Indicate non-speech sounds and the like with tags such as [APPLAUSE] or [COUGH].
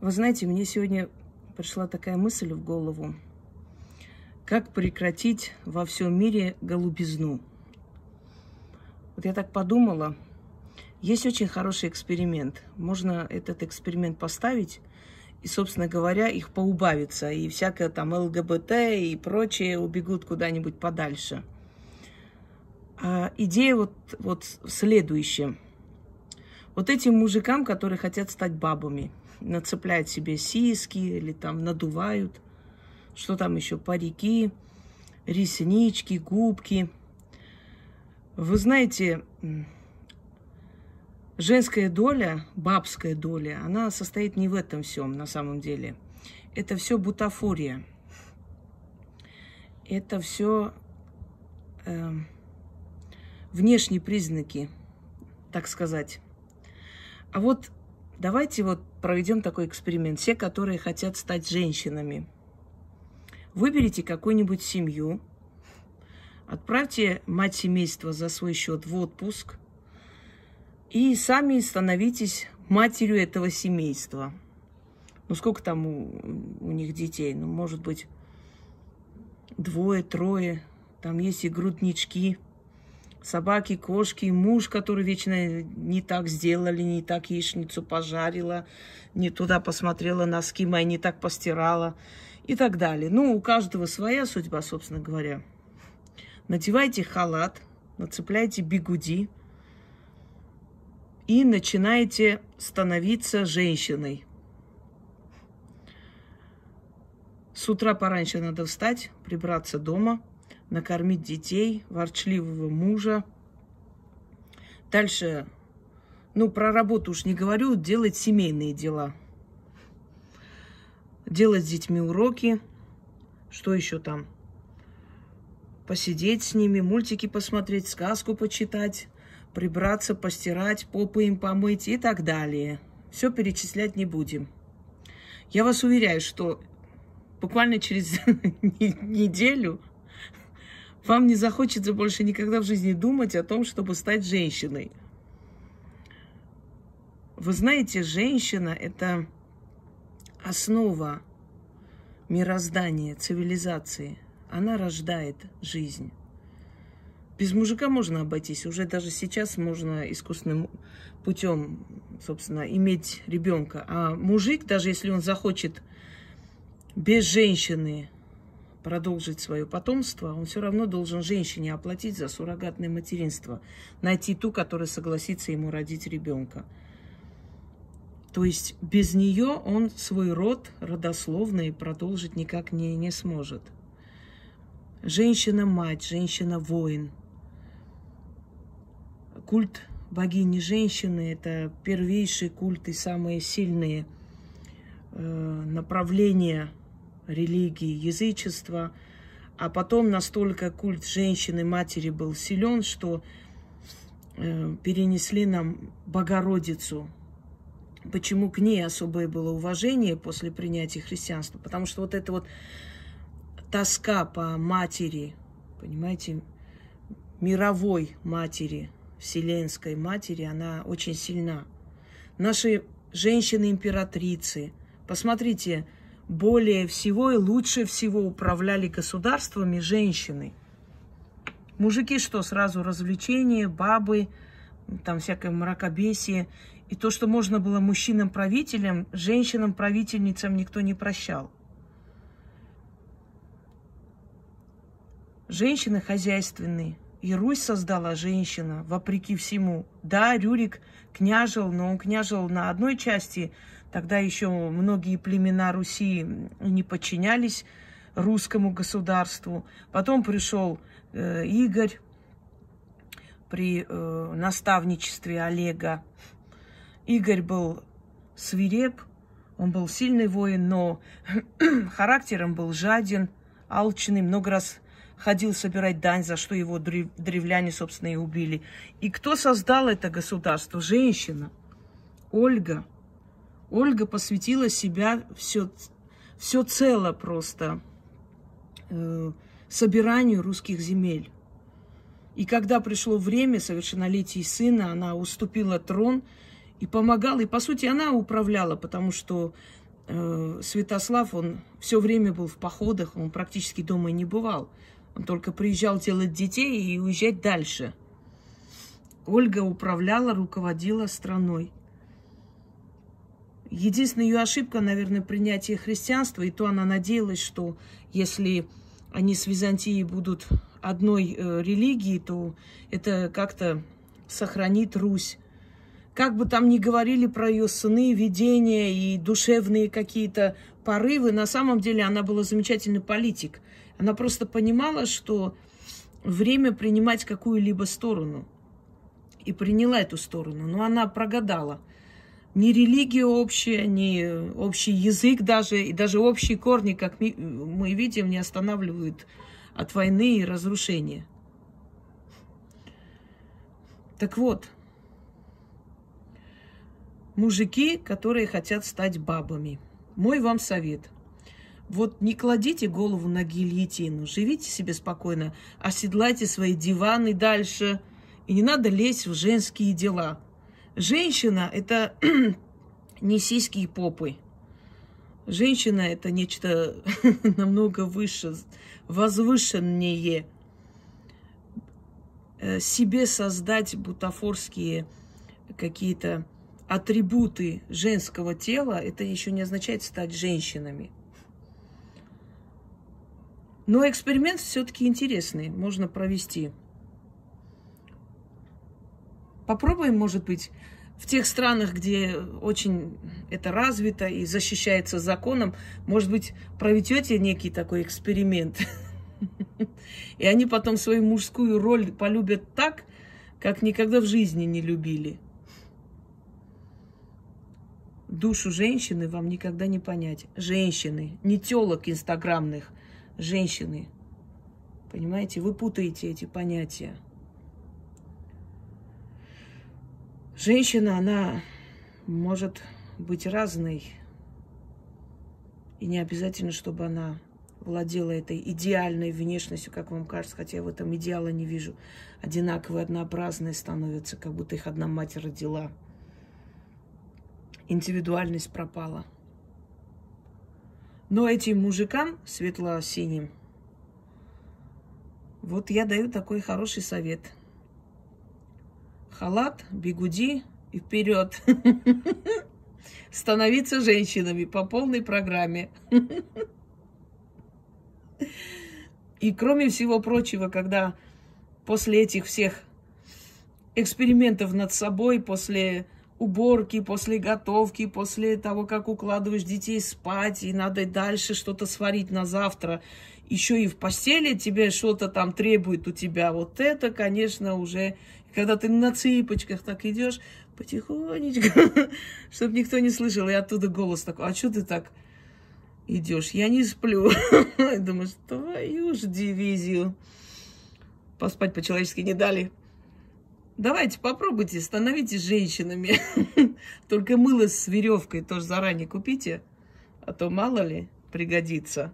Вы знаете, мне сегодня пришла такая мысль в голову. Как прекратить во всем мире голубизну? Вот я так подумала, есть очень хороший эксперимент. Можно этот эксперимент поставить, и, собственно говоря, их поубавится. И всякое там ЛГБТ и прочее убегут куда-нибудь подальше. А идея вот, вот следующая. Вот этим мужикам, которые хотят стать бабами, нацепляют себе сиськи или там надувают, что там еще, парики, реснички, губки. Вы знаете, женская доля, бабская доля, она состоит не в этом всем на самом деле. Это все бутафория. Это все э, эм, внешние признаки, так сказать. А вот давайте вот проведем такой эксперимент. Все, которые хотят стать женщинами, выберите какую-нибудь семью, отправьте мать семейства за свой счет в отпуск – и сами становитесь матерью этого семейства. Ну, сколько там у, у них детей? Ну, может быть, двое, трое. Там есть и груднички, собаки, кошки, муж, который вечно не так сделали, не так яичницу пожарила, не туда посмотрела, носки мои не так постирала и так далее. Ну, у каждого своя судьба, собственно говоря. Надевайте халат, нацепляйте бигуди – и начинаете становиться женщиной. С утра пораньше надо встать, прибраться дома, накормить детей, ворчливого мужа. Дальше, ну, про работу уж не говорю, делать семейные дела. Делать с детьми уроки. Что еще там? Посидеть с ними, мультики посмотреть, сказку почитать прибраться, постирать, попы им помыть и так далее. Все перечислять не будем. Я вас уверяю, что буквально через [LAUGHS] неделю вам не захочется больше никогда в жизни думать о том, чтобы стать женщиной. Вы знаете, женщина – это основа мироздания, цивилизации. Она рождает жизнь. Без мужика можно обойтись. Уже даже сейчас можно искусственным путем, собственно, иметь ребенка. А мужик, даже если он захочет без женщины продолжить свое потомство, он все равно должен женщине оплатить за суррогатное материнство, найти ту, которая согласится ему родить ребенка. То есть без нее он свой род родословный продолжить никак не, не сможет. Женщина-мать, женщина-воин – культ богини женщины – это первейший культ и самые сильные э, направления религии, язычества. А потом настолько культ женщины-матери был силен, что э, перенесли нам Богородицу. Почему к ней особое было уважение после принятия христианства? Потому что вот эта вот тоска по матери, понимаете, мировой матери – Вселенской Матери, она очень сильна. Наши женщины-императрицы, посмотрите, более всего и лучше всего управляли государствами женщины. Мужики что, сразу развлечения, бабы, там всякое мракобесие. И то, что можно было мужчинам-правителям, женщинам-правительницам никто не прощал. Женщины хозяйственные, и Русь создала женщина, вопреки всему. Да, Рюрик княжил, но он княжил на одной части. Тогда еще многие племена Руси не подчинялись русскому государству. Потом пришел э, Игорь при э, наставничестве Олега. Игорь был свиреп, он был сильный воин, но [CLEARS THROAT] характером был жаден, алчный, много раз ходил собирать дань, за что его древляне, собственно, и убили. И кто создал это государство? Женщина. Ольга. Ольга посвятила себя все, все цело просто э, собиранию русских земель. И когда пришло время совершеннолетия сына, она уступила трон и помогала. И, по сути, она управляла, потому что э, Святослав, он все время был в походах, он практически дома не бывал. Он только приезжал делать детей и уезжать дальше. Ольга управляла, руководила страной. Единственная ее ошибка, наверное, принятие христианства, и то она надеялась, что если они с Византией будут одной э, религии, то это как-то сохранит Русь. Как бы там ни говорили про ее сыны, видения и душевные какие-то порывы, на самом деле она была замечательный политик. Она просто понимала, что время принимать какую-либо сторону. И приняла эту сторону. Но она прогадала – ни религия общая, ни общий язык даже, и даже общие корни, как мы видим, не останавливают от войны и разрушения. Так вот, мужики, которые хотят стать бабами. Мой вам совет. Вот не кладите голову на гильотину, живите себе спокойно, оседлайте свои диваны дальше, и не надо лезть в женские дела – Женщина – это [CLEARS THROAT] не сиськи и попы. Женщина – это нечто [LAUGHS] намного выше, возвышеннее. Э, себе создать бутафорские какие-то атрибуты женского тела, это еще не означает стать женщинами. Но эксперимент все-таки интересный, можно провести. Попробуем, может быть, в тех странах, где очень это развито и защищается законом, может быть, проведете некий такой эксперимент. И они потом свою мужскую роль полюбят так, как никогда в жизни не любили. Душу женщины вам никогда не понять. Женщины, не телок инстаграмных, женщины. Понимаете, вы путаете эти понятия. Женщина, она может быть разной. И не обязательно, чтобы она владела этой идеальной внешностью, как вам кажется, хотя я в этом идеала не вижу. Одинаковые, однообразные становятся, как будто их одна мать родила. Индивидуальность пропала. Но этим мужикам светло-синим, вот я даю такой хороший совет – халат, бигуди и вперед. [LAUGHS] Становиться женщинами по полной программе. [LAUGHS] И кроме всего прочего, когда после этих всех экспериментов над собой, после уборки, после готовки, после того, как укладываешь детей спать, и надо дальше что-то сварить на завтра, еще и в постели тебе что-то там требует у тебя, вот это, конечно, уже когда ты на цыпочках так идешь, потихонечку, [LAUGHS] чтобы никто не слышал, и оттуда голос такой, а что ты так идешь? Я не сплю. [LAUGHS] Думаешь, твою ж дивизию. Поспать по-человечески не дали. Давайте попробуйте, становитесь женщинами. [LAUGHS] Только мыло с веревкой тоже заранее купите, а то мало ли пригодится.